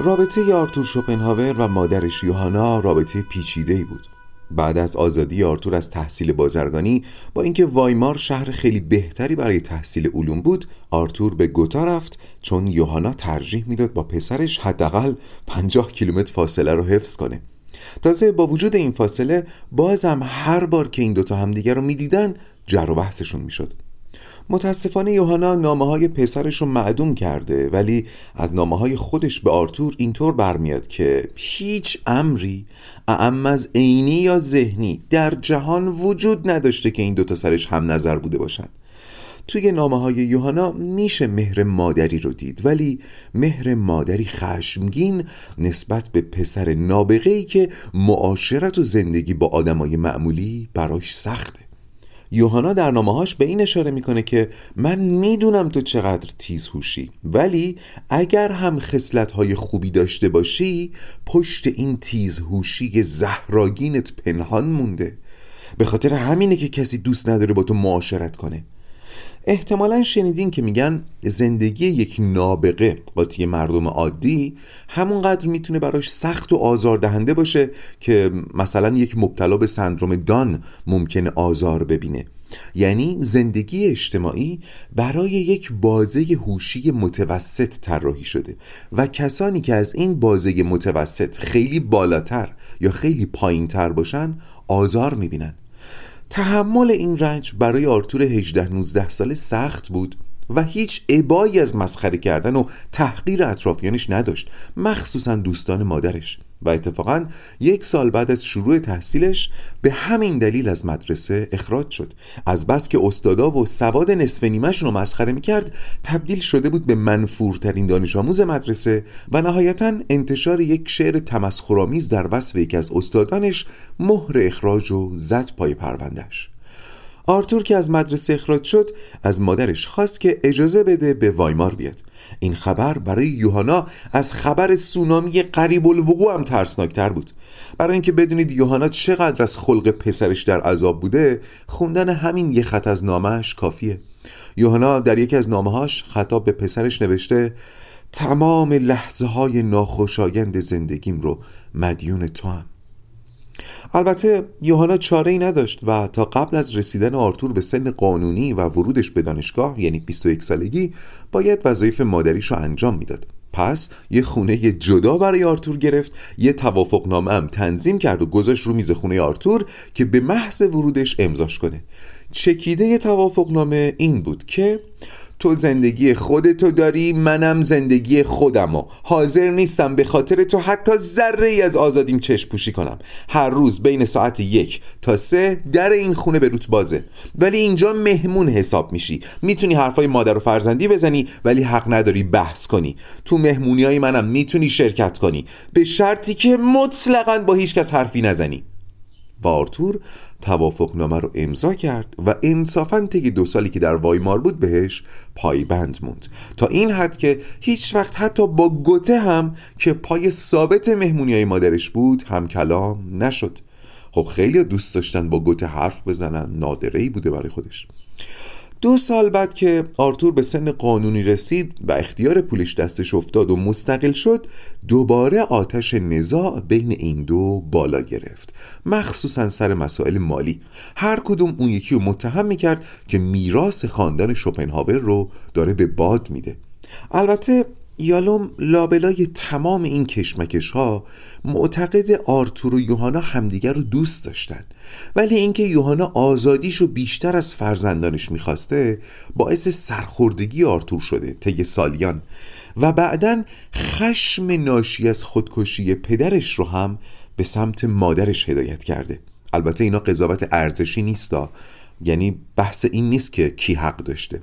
رابطه آرتور شوپنهاور و مادرش یوهانا رابطه پیچیده ای بود. بعد از آزادی آرتور از تحصیل بازرگانی با اینکه وایمار شهر خیلی بهتری برای تحصیل علوم بود آرتور به گوتا رفت چون یوهانا ترجیح می‌داد با پسرش حداقل 50 کیلومتر فاصله رو حفظ کنه. تازه با وجود این فاصله بازم هر بار که این دوتا همدیگر رو می‌دیدن جر و بحثشون می‌شد. متاسفانه یوهانا نامه های پسرش رو معدوم کرده ولی از نامه های خودش به آرتور اینطور برمیاد که هیچ امری اعم از عینی یا ذهنی در جهان وجود نداشته که این دوتا سرش هم نظر بوده باشن. توی نامه های یوهانا میشه مهر مادری رو دید ولی مهر مادری خشمگین نسبت به پسر نابغه ای که معاشرت و زندگی با آدمای معمولی براش سخته. یوهانا در نامه‌هاش به این اشاره می‌کنه که من می‌دونم تو چقدر تیز هوشی ولی اگر هم های خوبی داشته باشی پشت این تیز هوشی زهراگینت پنهان مونده. به خاطر همینه که کسی دوست نداره با تو معاشرت کنه. احتمالا شنیدین که میگن زندگی یک نابغه قاطی مردم عادی همونقدر می‌تونه براش سخت و آزاردهنده باشه که مثلا یک مبتلا به سندروم دان ممکنه آزار ببینه. یعنی زندگی اجتماعی برای یک بازه هوشی متوسط طراحی شده و کسانی که از این بازه متوسط خیلی بالاتر یا خیلی پایینتر باشن آزار می‌بینن. تحمل این رنج برای آرتور 18 19 ساله سخت بود. و هیچ عبایی از مسخره کردن و تحقیر اطرافیانش نداشت مخصوصا دوستان مادرش. و اتفاقا یک سال بعد از شروع تحصیلش به همین دلیل از مدرسه اخراج شد. از بس که استادا و سواد نصف نیمهشون رو مسخره می‌کرد تبدیل شده بود به منفورترین دانش آموز مدرسه و نهایتا انتشار یک شعر تمسخرآمیز در وصف یکی از استادانش مهر اخراج و زد پای پروندهش آرتور که از مدرسه اخراج شد از مادرش خواست که اجازه بده به وایمار بیاد. این خبر برای یوهانا از خبر سونامی قریب الوقوع هم ترسناکتر بود. برای اینکه بدونید یوهانا چقدر از خلق پسرش در عذاب بوده خوندن همین یه خط از نامهش کافیه. یوهانا در یکی از نامهاش خطاب به پسرش نوشته تمام لحظه های ناخوشایند زندگیم رو مدیون تو هم. البته یوهانا چاره ای نداشت و تا قبل از رسیدن آرتور به سن قانونی و ورودش به دانشگاه یعنی 21 سالگی باید وظایف مادریش رو انجام می‌داد. پس یه خونه جدا برای آرتور گرفت یه توافق نامه هم تنظیم کرد و گذاشت رو میز خونه آرتور که به محض ورودش امضاش کنه. چکیده توافق نامه این بود که تو زندگی خودتو داری منم زندگی خودم و حاضر نیستم به خاطر تو حتی ذره ای از آزادیم چشم پوشی کنم. هر روز بین ساعت یک تا سه در این خونه به روت بازه. ولی اینجا مهمون حساب میشی. می‌تونی حرفای مادر و فرزندی بزنی ولی حق نداری بحث کنی. تو مهمونی های منم می‌تونی شرکت کنی. به شرطی که مطلقا با هیچ کس حرفی نزنی. و آرتور توافقنامه رو امضا کرد و انصافا طی دو سالی که در وایمار بود بهش پایبند موند. تا این حد که هیچ وقت حتی با گوته هم که پای ثابت مهمونی های مادرش بود هم کلام نشد. خب خیلی دوست داشتن با گوته حرف بزنن نادره بوده برای خودش. دو سال بعد که آرتور به سن قانونی رسید و اختیار پولش دستش افتاد و مستقل شد دوباره آتش نزاع بین این دو بالا گرفت. مخصوصا سر مسائل مالی. هر کدوم اون یکی رو متهم می‌کرد که میراث خاندان شوپنهاور رو داره به باد میده. البته یالوم لابلای تمام این کشمکش ها معتقد آرتور و یوهانا همدیگر رو دوست داشتن. ولی اینکه یوهانا آزادیشو بیشتر از فرزندانش می‌خواسته باعث سرخوردگی آرتور شده طی سالیان. و بعدا خشم ناشی از خودکشی پدرش رو هم به سمت مادرش هدایت کرده. البته اینا قضاوت ارزشی نیستا. یعنی بحث این نیست که کی حق داشته.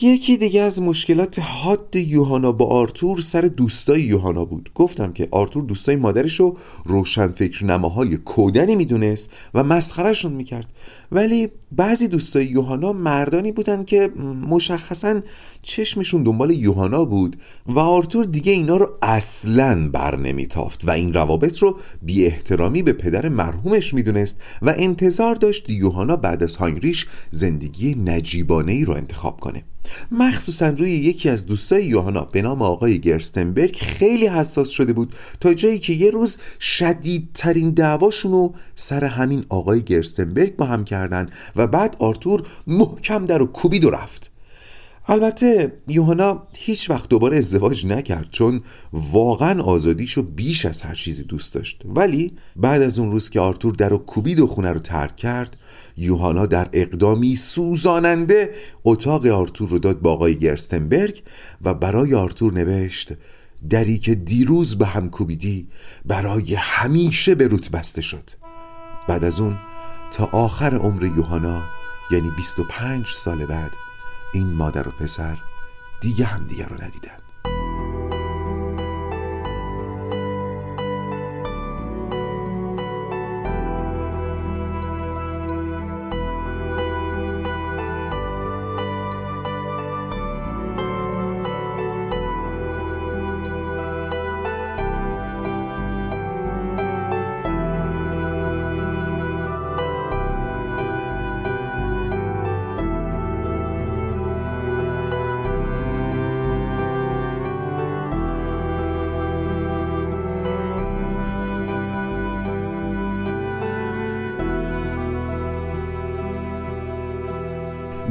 یکی دیگه از مشکلات حاد یوهانا با آرتور سر دوستای یوهانا بود. گفتم که آرتور دوستای مادرش رو روشن فکر نماهای کودنی می‌دونست و مسخرشون می‌کرد. ولی بعضی دوستای یوهانا مردانی بودن که مشخصا چشمشون دنبال یوهانا بود و آرتور دیگه اینا رو اصلا بر نمیتافت و این روابط رو بی احترامی به پدر مرحومش می‌دونست و انتظار داشت یوهانا بعد از هاینریش زندگی نجیبانه ای رو انتخاب کنه. مخصوصا روی یکی از دوستای یوهانا به نام آقای گرستنبرگ خیلی حساس شده بود تا جایی که یه روز شدیدترین دعواشون رو سر همین آقای گرستنبرگ با هم کردن و بعد آرتور محکم در و کوبید و رفت. البته یوهانا هیچ وقت دوباره ازدواج نکرد چون واقعا آزادیشو بیش از هر چیزی دوست داشت. ولی بعد از اون روز که آرتور در و کوبید و خونه رو ترک کرد یوهانا در اقدامی سوزاننده اتاق آرتور رو داد با آقای گرستنبرگ و برای آرتور نوشت دری که دیروز به هم کوبیدی برای همیشه به روت بسته شد. بعد از اون تا آخر عمر یوهانا یعنی 25 سال بعد این مادر و پسر دیگه هم دیگه رو ندیدن.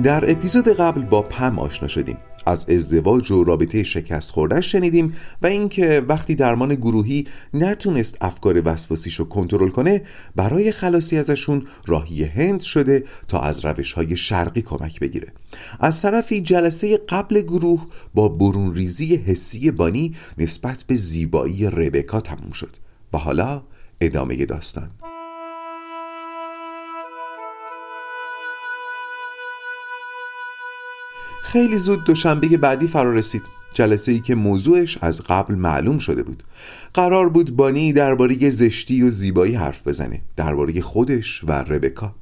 در اپیزود قبل با پم آشنا شدیم. از ازدواج و رابطه شکست خورده شنیدیم و اینکه وقتی درمان گروهی نتونست افکار وسواسیش رو کنترل کنه برای خلاصی ازشون راهی هند شده تا از روش های شرقی کمک بگیره. از طرفی جلسه قبل گروه با برون ریزی حسی بانی نسبت به زیبایی ربکا تموم شد و حالا ادامه داستان. خیلی زود دوشنبه بعدی فرا رسید. جلسه ای که موضوعش از قبل معلوم شده بود. قرار بود بانی درباره زشتی و زیبایی حرف بزنه. درباره خودش و ربکا.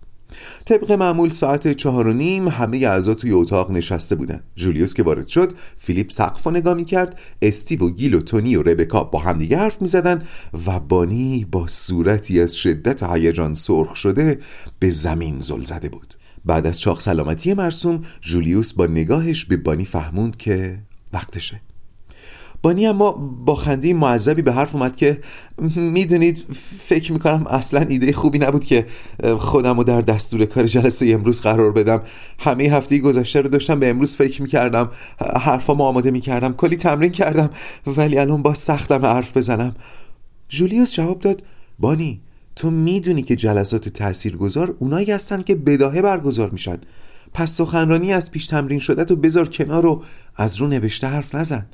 طبق معمول ساعت چهار و نیم همه اعضا توی اتاق نشسته بودن. جولیوس که وارد شد فیلیپ سقف نگاه می‌کرد استیو و گیل و تونی و ربکا با همدیگه حرف می‌زدن و بانی با صورتی از شدت هیجان سرخ شده به زمین زل زده بود. بعد از چاق سلامتی مرسوم جولیوس با نگاهش به بانی فهموند که وقتشه. بانی اما با خنده معذبی به حرف اومد که می‌دونید فکر می‌کنم اصلا ایده خوبی نبود که خودم رو در دستور کار جلسه امروز قرار بدم. همه هفته گذشته رو داشتم به امروز فکر می‌کردم حرفامو آماده می‌کردم کلی تمرین کردم ولی الان با سختم حرف بزنم. جولیوس جواب داد بانی تو می‌دونی که جلسات تاثیرگذار اونایی هستن که بداهه برگزار میشن. پس سخنرانی از پیش تمرین شده تو بذار کنار و از رو نوشته حرف نزن.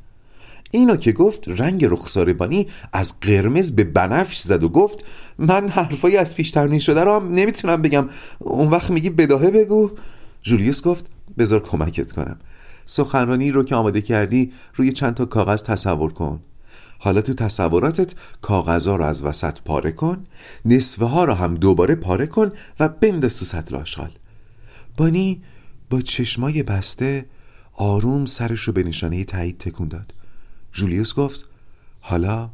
اینو که گفت رنگ رخسار بانی از قرمز به بنفش زد و گفت من حرفایی از پیش تمرین شده رو هم نمی‌تونم بگم. اون وقت میگی بداهه بگو. جولیوس گفت بذار کمکت کنم. سخنرانی رو که آماده کردی روی چند تا کاغذ تصور کن. حالا تو تصوراتت کاغذها رو از وسط پاره کن نصفه ها رو هم دوباره پاره کن و بنداز تو سطل آشغال. بانی با چشمای بسته آروم سرش رو به نشانه تایید تکون داد. جولیوس گفت حالا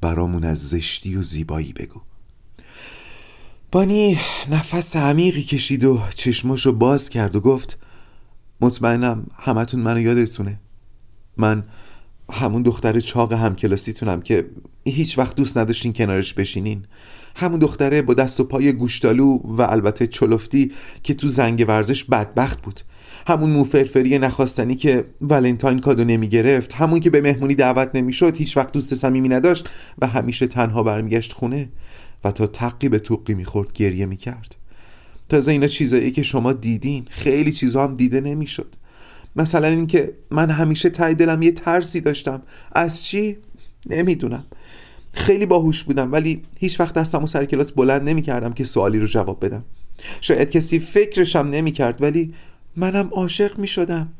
برامون از زشتی و زیبایی بگو. بانی نفس عمیقی کشید و چشماشو باز کرد و گفت مطمئنم همتون منو یادتونه. من همون دختر چاق همکلاسیتونم که هیچ وقت دوست نداشتین کنارش بشینین. همون دختره با دست و پای گوشتالو و البته چلفتی که تو زنگ ورزش بدبخت بود. همون موفرفری نخواستنی که ولنتاین کادو نمی گرفت همون که به مهمونی دعوت نمی‌شد هیچ وقت دوست صمیمی نداشت و همیشه تنها برمیگشت خونه و تا تقی به توقی می‌خورد گریه می‌کرد. تازه اینا چیزایی که شما دیدین خیلی چیزها هم دیده نمی‌شد. مثلا اینکه من همیشه تای دلم یه ترسی داشتم. از چی؟ نمی‌دونم. خیلی باهوش بودم ولی هیچ وقت دستم و سر کلاس بلند نمی‌کردم که سوالی رو جواب بدم. شاید کسی فکرشم نمی‌کرد ولی منم عاشق می‌شدم.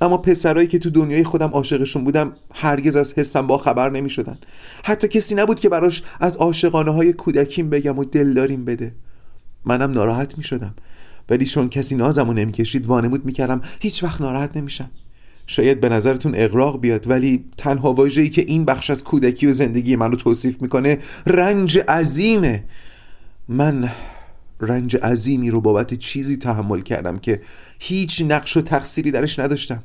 اما پسرایی که تو دنیای خودم عاشقشون بودم هرگز از حسم با خبر نمی شدن حتی کسی نبود که براش از عاشقانه های کودکیم بگم و دلداریم بده. منم ناراحت می شدم ولی چون کسی نازمو نمی‌کشید وانمود می‌کردم هیچ وقت ناراحت نمیشم. شاید به نظرتون اقراق بیاد ولی تنها واژه‌ای که این بخش از کودکی و زندگی منو توصیف می‌کنه رنج عظیمه. من رنج عظیمی رو بابت چیزی تحمل کردم که هیچ نقش و تقصیری درش نداشتم.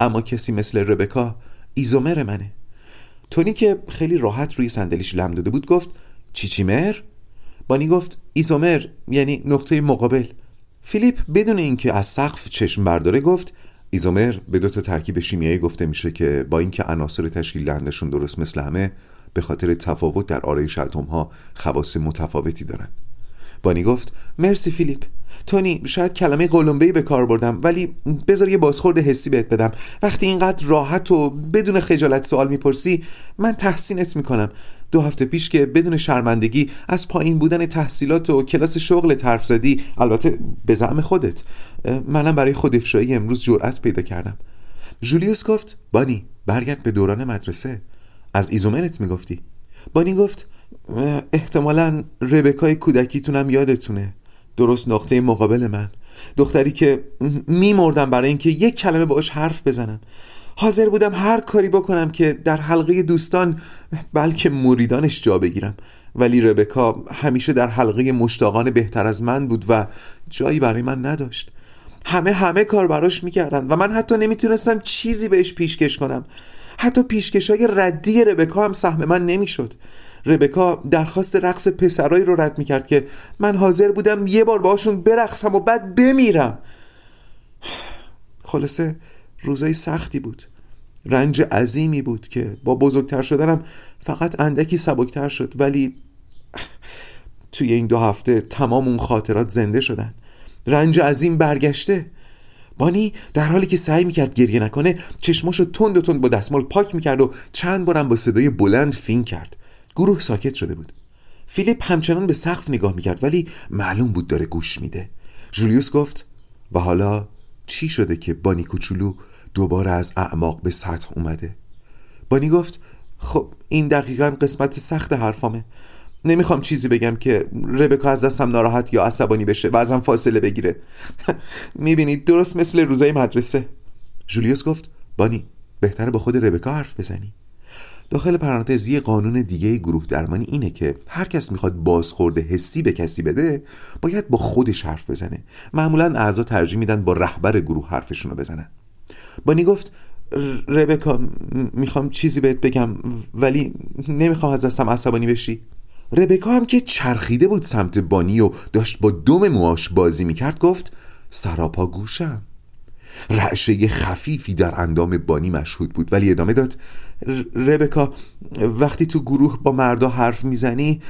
اما کسی مثل ربکا ایزومر منه. تونی که خیلی راحت روی صندلیش لم داده بود گفت چیچیمر بانی گفت ایزومر یعنی نقطه مقابل. فیلیپ بدون اینکه از سقف چشم برداره گفت ایزومر به دو تا ترکیب شیمیایی گفته میشه که با اینکه عناصر تشکیل دهندشون درست مثل همه به خاطر تفاوت در آرایش اتم خواص متفاوتی دارن. بانی گفت مرسی فیلیپ. تونی شاید کلمه قلمبهی به کار بردم ولی بذار یه بازخورد حسی بهت بدم. وقتی اینقدر راحت و بدون خجالت سوال می‌پرسی من تحسینت می‌کنم. دو هفته پیش که بدون شرمندگی از پایین بودن تحصیلات و کلاس شغل حرف زدی البته به زعم خودت منم برای خود افشایی امروز جرأت پیدا کردم. جولیوس گفت بانی برگرد به دوران مدرسه. از اون وقت می‌گفتی. بانی گفت احتمالا ربکای کودکیتونم یادتونه. درست نقطه مقابل من. دختری که میمردم برای اینکه یک کلمه باش حرف بزنم. حاضر بودم هر کاری بکنم که در حلقه دوستان بلکه مریدانش جا بگیرم. ولی ربکا همیشه در حلقه مشتاقان بهتر از من بود و جایی برای من نداشت. همه همه کار براش می‌کردن و من حتی نمی‌تونستم چیزی بهش پیشکش کنم. حتی پیشکش های ردی ربکا هم سهم من نمی‌شد. ربکا درخواست رقص پسرایی رو رد می‌کرد که من حاضر بودم یه بار باشون برقصم و بعد بمیرم. خلاصه روزای سختی بود. رنج عظیمی بود که با بزرگتر شدنم فقط اندکی سبکتر شد ولی توی این دو هفته تمام اون خاطرات زنده شدن. رنج عظیم برگشته. بانی در حالی که سعی می‌کرد گریه نکنه چشماشو تند و تند با دستمال پاک می‌کرد و چند بارم با صدای بلند فین کرد. گروه ساکت شده بود. فیلیپ همچنان به سقف نگاه می‌کرد ولی معلوم بود داره گوش میده. جولیوس گفت و حالا؟ چی شده که بانی کوچولو دوباره از اعماق به سطح اومده؟ بانی گفت خب این دقیقا قسمت سخت حرفامه. نمی‌خوام چیزی بگم که ربکا از دستم ناراحت یا عصبانی بشه و ازم فاصله بگیره. می‌بینید درست مثل روزای مدرسه. جولیوس گفت بانی بهتره با خود ربکا حرف بزنی. داخل پرانتز یه قانون دیگه گروه درمانی اینه که هر کس می‌خواد بازخورده حسی به کسی بده باید با خودش حرف بزنه. معمولا اعضا ترجیح میدن با رهبر گروه حرفشون رو بزنن. بانی گفت ربکا می‌خوام چیزی بهت بگم ولی نمی‌خوام از دستم عصبانی بشی. ربکا هم که چرخیده بود سمت بانی و داشت با دم مواش بازی می‌کرد گفت سراپا گوشم. رعشه خفیفی در اندام بانی مشهود بود ولی ادامه داد ربکا وقتی تو گروه با مردا حرف می‌زنی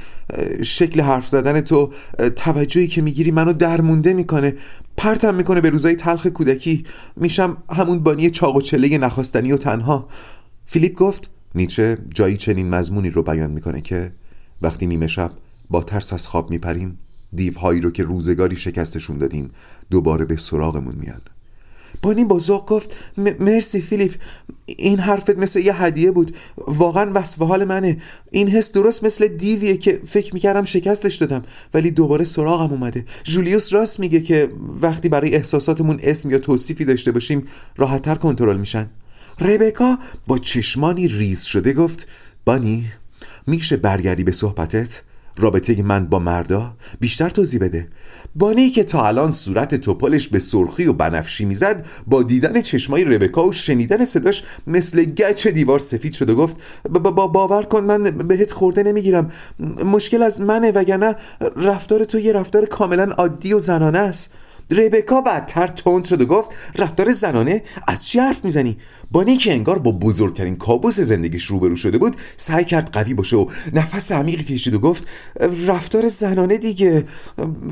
شکل حرف زدن تو توجهی که می‌گیری منو درمونده می‌کنه. پرتم می‌کنه به روزای تلخ کودکی. میشم همون بانی چاق و چله نخواستنی و تنها. فیلیپ گفت نیچه جایی چنین مضمونی رو بیان می‌کنه که وقتی نیمه شب با ترس از خواب میپریم دیوهایی رو که روزگاری شکستشون دادیم دوباره به سراغمون میان. بانی با ذوق گفت مرسی فیلیپ این حرفت مثل یه هدیه بود. واقعا وصف حال منه. این حس درست مثل دیویه که فکر می‌کردم شکستش دادم ولی دوباره سراغم اومده. جولیوس راست میگه که وقتی برای احساساتمون اسم یا توصیفی داشته باشیم راحتتر کنترل میشن. ربکا با چشمانی ریز شده گفت بانی میشه برگردی به صحبتت؟ رابطه من با مردا بیشتر توضیح بده. بانی که تا الان صورت توپلش به سرخی و بنفشی می‌زد با دیدن چشمای ربکا و شنیدن صداش مثل گچ دیوار سفید شد و گفت با باور کن من بهت خورده نمی‌گیرم. مشکل از منه وگرنه رفتار تو یه رفتار کاملا عادی و زنانه است. ربکا بدتر تند شد و گفت رفتار زنانه از چی حرف می‌زنی؟ بانی که انگار با بزرگترین کابوس زندگیش روبرو شده بود سعی کرد قوی باشه و نفس عمیقی کشید و گفت رفتار زنانه دیگه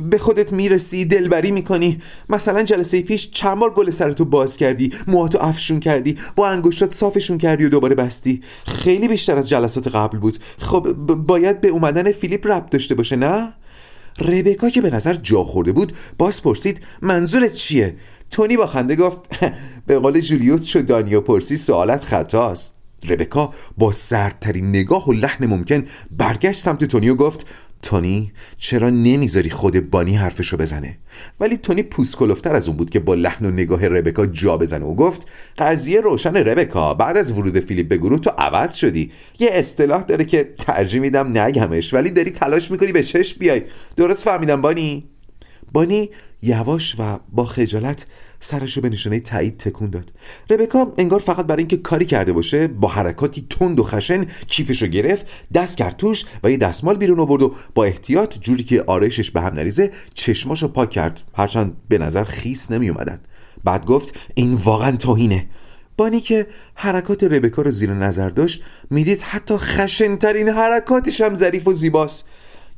به خودت می‌رسی دلبری می‌کنی. مثلا جلسه پیش چند بار گل سرتو باز کردی موهاتو افشون کردی با انگشتات صافشون کردی و دوباره بستی. خیلی بیشتر از جلسات قبل بود. خب باید به اومدن فیلیپ ربط داشته باشه نه؟ ربکا که به نظر جا خورده بود باز پرسید منظورت چیه؟ تونی با خنده گفت به قول جولیوس چو دانیو پرسی سوالت خطاست. ربکا با سردترین نگاه و لحن ممکن برگشت سمت تونی و گفت تونی چرا نمی‌ذاری خود بانی حرفشو بزنه؟ ولی تونی پوسکلوفتر از اون بود که با لحن و نگاه ربکا جا بزنه و گفت قضیه روشن ربکا بعد از ورود فیلیپ به گروه تو عوض شدی. یه اصطلاح داره که ترجیح میدم نگمش ولی داری تلاش می‌کنی به چشم بیای. درست فهمیدم بانی؟ بانی یواش و با خجالت سرشو به نشانه تایید تکون داد. ربکا انگار فقط برای اینکه کاری کرده باشه با حرکاتی تند و خشن کیفشو گرفت دست کرد توش و یه دستمال بیرون آورد و با احتیاط جوری که آرایشش به هم نریزه چشماشو پاک کرد. هرچند به نظر خیس نمی اومدن بعد گفت این واقعا توهینه. بانی که حرکات ربکا رو زیر نظر داشت می‌دید حتی خشنترین حرکاتش هم ظریف و زیباست.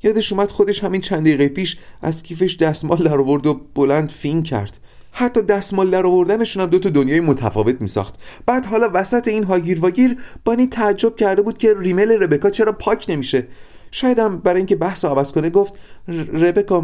یادش اومد خودش همین چند دقیقه پیش از کیفش دستمال در آورد و بلند فین کرد. حتی دستمال در آوردنشون هم دو تا دنیای متفاوت میساخت. بعد حالا وسط این هاگیر واگیر بانی تعجب کرده بود که ریمل ربکا چرا پاک نمیشه. شایدم برای اینکه بحث عوض کنه گفت ربکا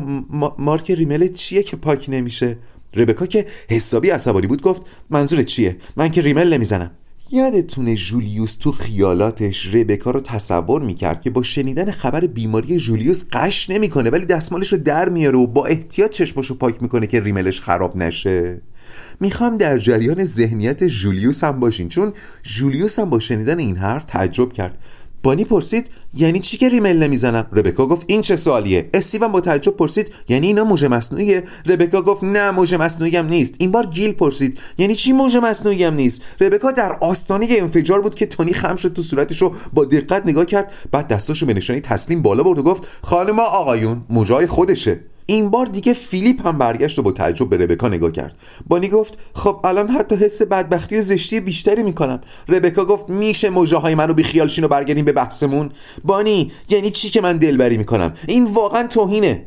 مارک ریمل چیه که پاک نمیشه؟ ربکا که حسابی عصبانی بود گفت منظورت چیه؟ من که ریمل نمی‌زنم. یادتونه جولیوس تو خیالاتش ربکا رو تصور می‌کرد که با شنیدن خبر بیماری جولیوس قش نمی‌کنه ولی دستمالش رو در میاره و با احتیاط چشمشو پاک می‌کنه که ریملش خراب نشه. می‌خوام در جریان ذهنیت جولیوس هم باشین چون جولیوس هم با شنیدن این حرف تعجب کرد. بانی پرسید یعنی چی که ریمل نمی‌زنم؟ ربکا گفت این چه سوالیه؟ استیون با تعجب پرسید یعنی اینا موج مصنوعیه؟ ربکا گفت نه موج مصنوعی هم نیست. این بار گیل پرسید یعنی چی موج مصنوعی هم نیست؟ ربکا در آستانه انفجار بود که تونی خم شد تو صورتش رو با دقت نگاه کرد بعد دستاشو به نشانه تسلیم بالا برد و گفت خانم آقایون موجای خودشه. این بار دیگه فیلیپ هم برگشت و با تعجب به ربکا نگاه کرد. بانی گفت خب الان حتی حس بدبختی و زشتی بیشتری می‌کنم. ربکا گفت میشه موجه های منو بیخیال شین و برگردیم به بحثمون؟ بانی یعنی چی که من دلبری می‌کنم؟ این واقعا توهینه.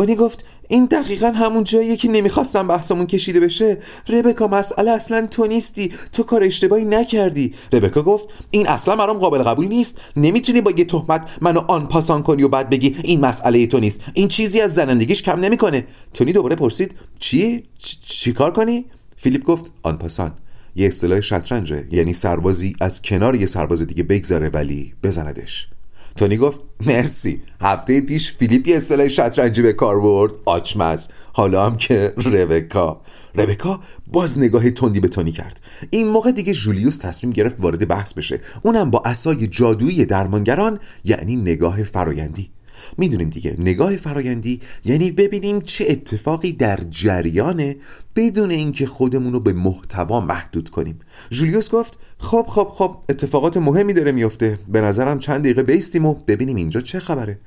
بانی گفت این دقیقا همون جاییه که نمی‌خواستم بحثمون کشیده بشه. ربکا مسئله اصلا تو نیستی. تو کار اشتباهی نکردی. ربکا گفت این اصلا برام قابل قبول نیست. نمی‌تونی با یه تهمت منو آن پاسان کنی و بعد بگی این مسئله تو نیست. این چیزی از زنندگیش کم نمی‌کنه. تونی دوباره پرسید چی؟ چی کار کنی؟ فیلیپ گفت آن پاسان. یه اصطلاح شطرنجه. یعنی سربازی از کنار یه سرباز دیگه بگذاره ولی بزندش. تونی گفت مرسی. هفته پیش فیلیپ یه اصطلاح شطرنجی به کار برد. آچمز. حالا هم که ربکا. ربکا باز نگاه تندی به تونی کرد. این موقع دیگه جولیوس تصمیم گرفت وارد بحث بشه. اونم با اسای جادویی درمانگران یعنی نگاه فرایندی. می‌دونیم دیگه. نگاه فرایندی یعنی ببینیم چه اتفاقی در جریانه بدون اینکه خودمون رو به محتوا محدود کنیم. جولیوس گفت خب خب خب اتفاقات مهمی داره میفته به نظرم چند دقیقه بیستیم و ببینیم اینجا چه خبره.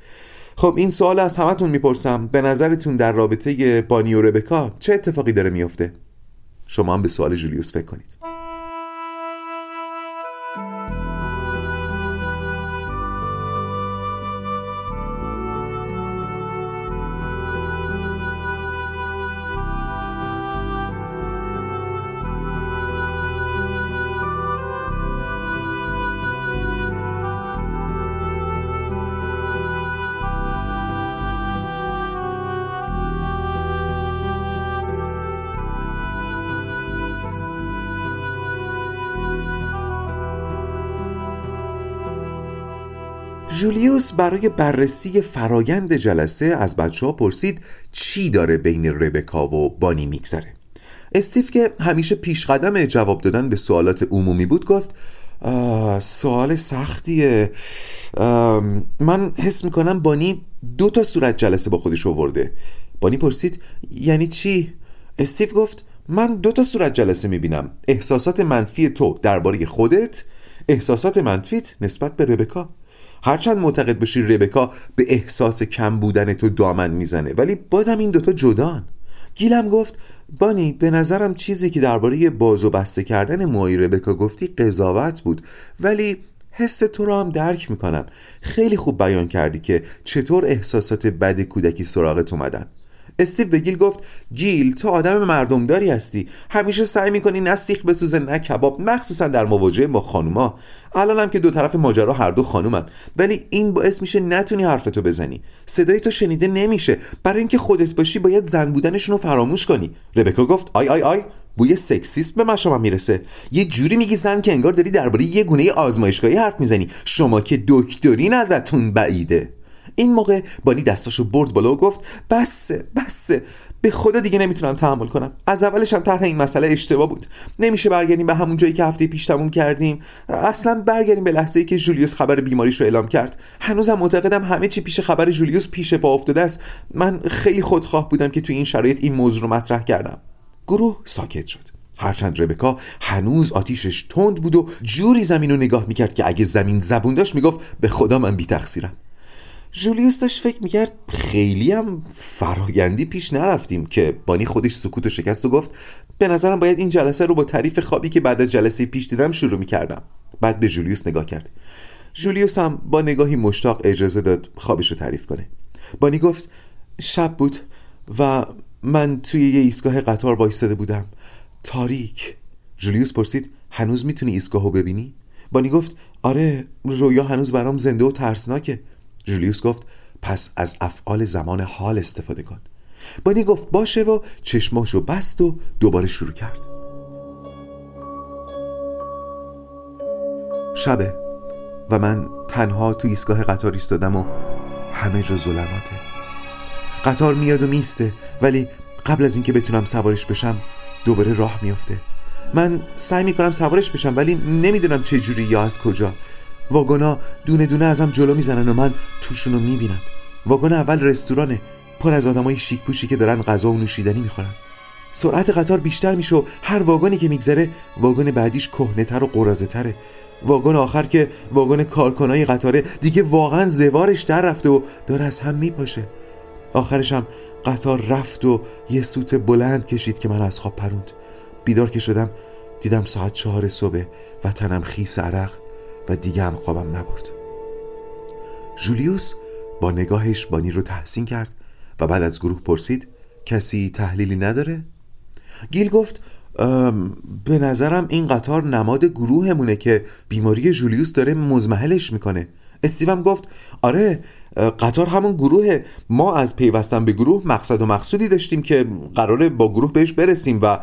خب این سوال از همتون می‌پرسم. به نظرتون در رابطه بانی و ربکا چه اتفاقی داره میفته شما هم به سوال جولیوس فکر کنید. جولیوس برای بررسی فرایند جلسه از بچه ها پرسید چی داره بین ربکا و بانی میگذره. استیف که همیشه پیش قدم جواب دادن به سوالات عمومی بود گفت سوال سختیه. من حس می‌کنم بانی دو تا صورت جلسه با خودش آورده. بانی پرسید یعنی چی؟ استیف گفت من دو تا صورت جلسه می‌بینم. احساسات منفی تو درباره خودت احساسات منفیت نسبت به ربکا. هرچند معتقد باشی ربکا به احساس کم بودن تو دامن می‌زنه ولی بازم این دوتا جدان. گیلم گفت بانی به نظرم چیزی که درباره باز و بسته کردن موهای ربکا گفتی قضاوت بود ولی حس تو رو هم درک می‌کنم. خیلی خوب بیان کردی که چطور احساسات بد کودکی سراغت اومدن. استیو به گفت گیل تو آدم مردمداری هستی. همیشه سعی می‌کنی نه سیخ بسوزه نه کباب مخصوصا در مواجهه با خانوما. الانم که دو طرف ماجرا هر دو خانومن. ولی این باعث میشه نتونی حرفتو بزنی. صدای تو شنیده نمیشه. برای اینکه خودت باشی باید زن بودنشون رو فراموش کنی. ربکا گفت آی آی آی بوی sexist به مشامم می‌رسه. یه جوری میگی زن که انگار داری درباره یه گونه آزمایشگاهی حرف می‌زنی. شما که دکترین ازتون بعیده. این موقع بانی دستاشو برد بالا و گفت بسه بسه به خدا دیگه نمی‌تونم تحمل کنم. از اولش هم طرح این مسئله اشتباه بود. نمیشه برگردیم به همون جایی که هفته پیش تموم کردیم. اصلا برگردیم به لحظه ای که جولیوس خبر بیماریش رو اعلام کرد. هنوزم معتقدم همه چی پیش خبر جولیوس پیش پا افتاده است. من خیلی خودخواه بودم که تو این شرایط این موضوع رو مطرح کردم. گروه ساکت شد. هرچند ربکا هنوز آتیشش تند بود و جوری زمین رو نگاه می‌کرد که اگه زمین زبون داشت می‌گفت به خدا من بی تقصیرم جولیوس داشت فکر می‌کرد خیلی هم فراگندی پیش نرفتیم که بانی خودش سکوت و شکست و گفت به نظرم باید این جلسه رو با تعریف خوابی که بعد از جلسه پیش دیدم شروع می‌کردم. بعد به جولیوس نگاه کرد. جولیوس هم با نگاهی مشتاق اجازه داد خوابش رو تعریف کنه. بانی گفت شب بود و من توی یه ایستگاه قطار وایستاده بودم. تاریک. جولیوس پرسید هنوز می‌تونی ایستگاهو ببینی؟ بانی گفت آره رویا هنوز برام زنده و ترسناکه. جولیوس گفت پس از افعال زمان حال استفاده کن. بانی گفت باشه و چشماشو بست و دوباره شروع کرد. شبه و من تنها تو ایستگاه قطار ایستادم و همه جا ظلماته. قطار میاد و میسته ولی قبل از اینکه بتونم سوارش بشم دوباره راه میافته. من سعی می‌کنم سوارش بشم ولی نمی‌دونم چه جوری یا از کجا. واگونا دونه دونه ازم جلو می‌زنن و من توشونو می‌بینم. واگن اول رستورانه. پر از آدمای شیک پوشی که دارن غذا و نوشیدنی می‌خورن. سرعت قطار بیشتر میشه و هر واگنی که میگذره واگن بعدیش کهنه‌تر و قرازه تره واگن آخر که واگن کارکنای قطاره دیگه واقعا زوارش در رفته و داره از هم میپاشه. آخرش هم قطار رفت و یه سوت بلند کشید که من از خواب پروند. بیدار که شدم دیدم ساعت چهار صبح و تنم خیس عرق. و دیگه هم خوابم نبرد. جولیوس با نگاهش بانی رو تحسین کرد و بعد از گروه پرسید کسی تحلیلی نداره؟ گیل گفت به نظرم این قطار نماد گروهمونه که بیماری جولیوس داره مزمحلش می‌کنه. استیوم گفت آره قطار همون گروهه. ما از پیوستن به گروه مقصد و مقصودی داشتیم که قراره با گروه بهش برسیم و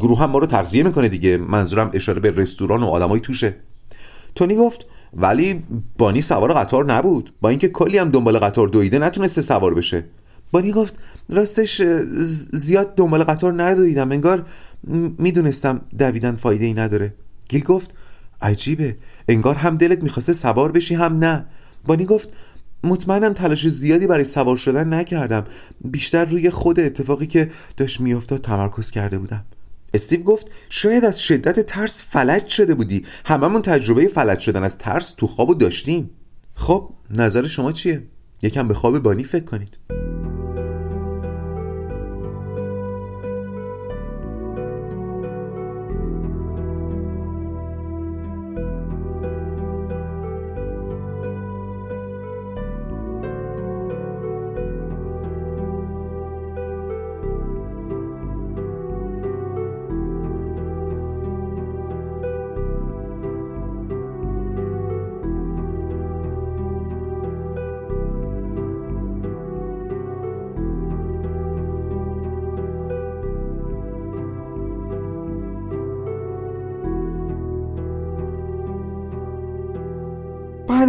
گروه هم ما رو تغذیه می‌کنه دیگه. منظورم اشاره به رستوران و آدمای توشه. تونی گفت ولی بانی سوار قطار نبود. با اینکه کلی هم دنبال قطار دویده نتونسته سوار بشه. بانی گفت راستش زیاد دنبال قطار ندویدم. انگار می‌دونستم دویدن فایده ای نداره. گیل گفت عجیبه. انگار هم دلت می‌خواسته سوار بشی هم نه. بانی گفت مطمئنم تلاش زیادی برای سوار شدن نکردم. بیشتر روی خود اتفاقی که داشت میافتاد تمرکز کرده بودم. استیو گفت شاید از شدت ترس فلج شده بودی. هممون تجربه فلج شدن از ترس تو خوابو داشتیم. خب نظر شما چیه؟ یکم به خواب بانی فکر کنید.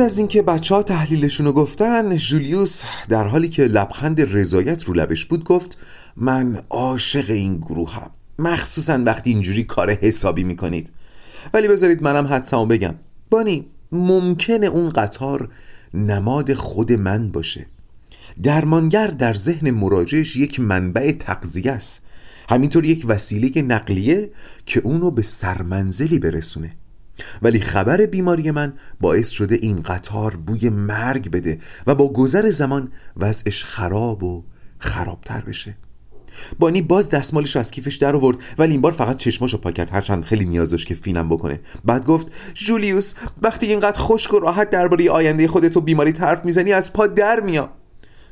از اینکه بچه ها تحلیلشون رو گفتن جولیوس در حالی که لبخند رضایت رو لبش بود گفت من عاشق این گروهم مخصوصا وقتی اینجوری کار حسابی می‌کنید. ولی بذارید منم حدسمو بگم. بانی ممکنه اون قطار نماد خود من باشه. درمانگر در ذهن مراجعش یک منبع تقضیه است. همینطور یک وسیله نقلیه که اونو به سرمنزلی برسونه. ولی خبر بیماری من باعث شده این قطار بوی مرگ بده و با گذر زمان وضعش خراب و خرابتر بشه. بانی باز دستمالش از کیفش در آورد ولی این بار فقط چشماشو پاک کرد. هرچند خیلی نیاز داشت که فینم بکنه. بعد گفت جولیوس وقتی اینقدر خشک و راحت درباره آینده خودت و بیماری حرف می‌زنی از پا در میا.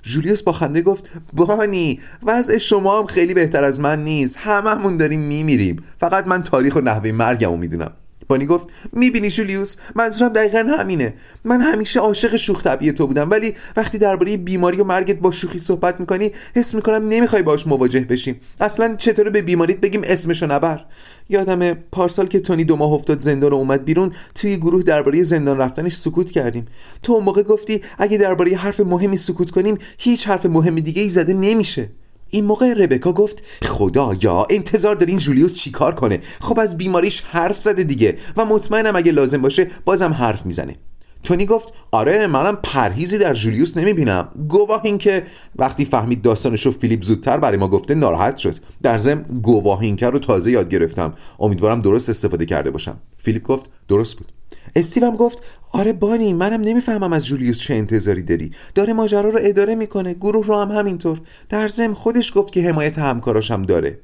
جولیوس با خنده گفت بانی وضع شما هم خیلی بهتر از من نیست. هممون داریم میمیریم. فقط من تاریخ و نحوه مرگمو می‌دونم. بانی گفت می‌بینی جولیوس؟ منظورم دقیقا همینه. من همیشه عاشق شوخ طبیعی تو بودم ولی وقتی درباره بیماری و مرگت با شوخی صحبت می‌کنی حس می‌کنم نمی‌خوای باش مواجه بشیم. اصلا چطوره به بیماریت بگیم اسمشو نبر. یادم پارسال که تونی دو ماه افتاد زندان و اومد بیرون توی گروه درباره زندان رفتنش سکوت کردیم. تو اون موقع گفتی اگه درباره حرف مهمی سکوت کنیم هیچ حرف مهمی دیگه ای زده نمیشه. این موقع ربکا گفت خدا یا انتظار دارین جولیوس چیکار کنه؟ خب از بیماریش حرف زده دیگه و مطمئنم اگه لازم باشه بازم حرف می‌زنه. تونی گفت آره منم پرهیزی در جولیوس نمی‌بینم. گواه این که وقتی فهمید داستانشو فیلیپ زودتر برای ما گفته ناراحت شد. در ضمن گواه این رو تازه یاد گرفتم. امیدوارم درست استفاده کرده باشم. فیلیپ گفت درست بود. استیوم گفت آره بانی منم نمی‌فهمم از جولیوس چه انتظاری داری. داره ماجرا رو اداره می‌کنه گروه رو هم همینطور. در ضمن خودش گفت که حمایت همکاراشم داره.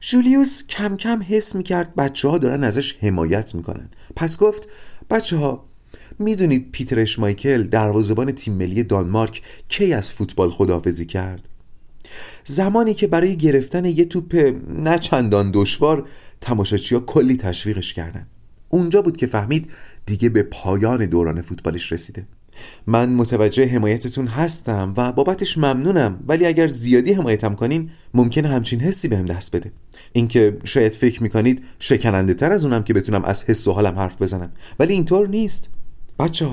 جولیوس کم کم حس می‌کرد بچه ها دارن ازش حمایت می‌کنن. پس گفت بچه ها می‌دونید پیتر مایکل دروازهبان تیم ملی دانمارک کی از فوتبال خداحافظی کرد؟ زمانی که برای گرفتن یه توپ نه چندان دشوار تماشاچیها کلی تشویقش کردن. اونجا بود که فهمید دیگه به پایان دوران فوتبالش رسیده. من متوجه حمایتتون هستم و بابتش ممنونم ولی اگر زیادی حمایتم کنین ممکنه همچین حسی بهم دست بده. اینکه شاید فکر می‌کنید شکننده تر از اونم که بتونم از حس و حالم حرف بزنم. ولی اینطور نیست. بچه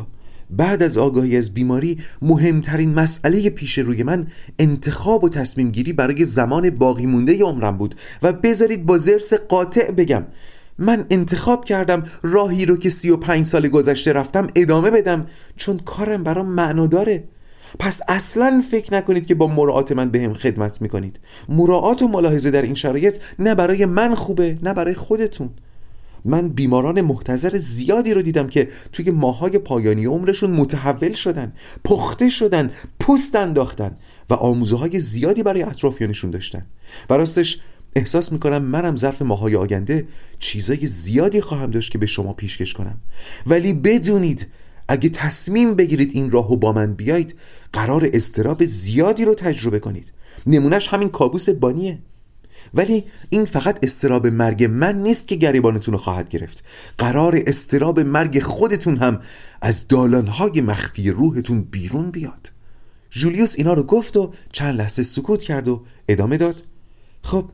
بعد از آگاهی از بیماری مهمترین مسئله پیش روی من انتخاب و تصمیم گیری برای زمان باقی مونده عمرم بود. و بذارید با زرس قاطع بگم من انتخاب کردم راهی رو که سی و پنج سال گذشته رفتم ادامه بدم چون کارم برام معنا داره. پس اصلا فکر نکنید که با مراعات من به هم خدمت می‌کنید. مراعات و ملاحظه در این شرایط نه برای من خوبه نه برای خودتون. من بیماران محتظر زیادی رو دیدم که توی ماهای پایانی عمرشون متحول شدن پخته شدن پوست انداختن و آموزه های زیادی برای اطرافیانشون داشتن. و راستش احساس می‌کنم منم ظرف ماهای آینده چیزای زیادی خواهم داشت که به شما پیشکش کنم. ولی بدونید اگه تصمیم بگیرید این راهو با من بیایید قرار استراب زیادی رو تجربه کنید. نمونهش همین کابوس بانیه. ولی این فقط استراب مرگ من نیست که گریبانتون رو خواهد گرفت. قرار استراب مرگ خودتون هم از دالانهای مخفی روحتون بیرون بیاد. جولیوس اینا رو گفت و چند لحظه سکوت کرد و ادامه داد. خب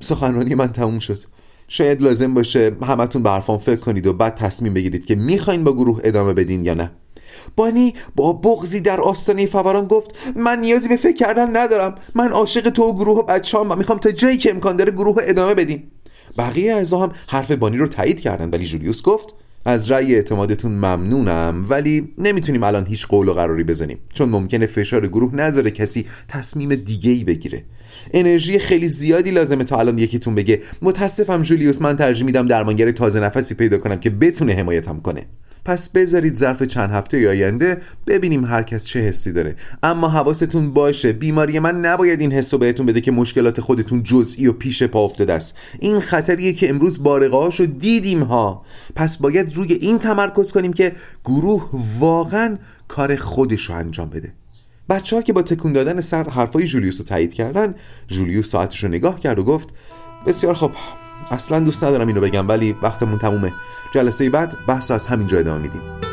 سخنرانی من تموم شد. شاید لازم باشه همتون به حرفان فکر کنید و بعد تصمیم بگیرید که می‌خواین با گروه ادامه بدین یا نه. بانی با بغزی در آستانه فوران گفت من نیازی به فکر کردن ندارم. من عاشق تو و گروه و بچه‌ام و می‌خوام تا جایی که امکان داره گروه ادامه بدیم بقیه اعضا هم حرف بانی رو تایید کردن ولی جولیوس گفت از رأی اعتمادتون ممنونم ولی نمی‌تونیم الان هیچ قول و قراری بزنیم چون ممکنه فشار گروه نذاره کسی تصمیم دیگه ای بگیره. انرژی خیلی زیادی لازمه تا الان یکیتون بگه. متاسفم جولیوس من ترجیح میدم درمانگر تازه نفسی پیدا کنم که بتونه حمایتم کنه. پس بذارید ظرف چند هفته آینده ببینیم هر کس چه حسی داره. اما حواستون باشه بیماری من نباید این حسو بهتون بده که مشکلات خودتون جزئی و پیش پا افتاده است. این خطریه که امروز بارقهاشو دیدیم ها. پس باید روی این تمرکز کنیم که گروه واقعا کار خودش رو انجام بده. بچه ها که با تکون دادن سر حرفای جولیوس رو تایید کردن جولیوس ساعتش رو نگاه کرد و گفت بسیار خب اصلا دوست ندارم اینو بگم ولی وقتمون تمومه. جلسه بعد بحث از همینجا ادامه میدیم.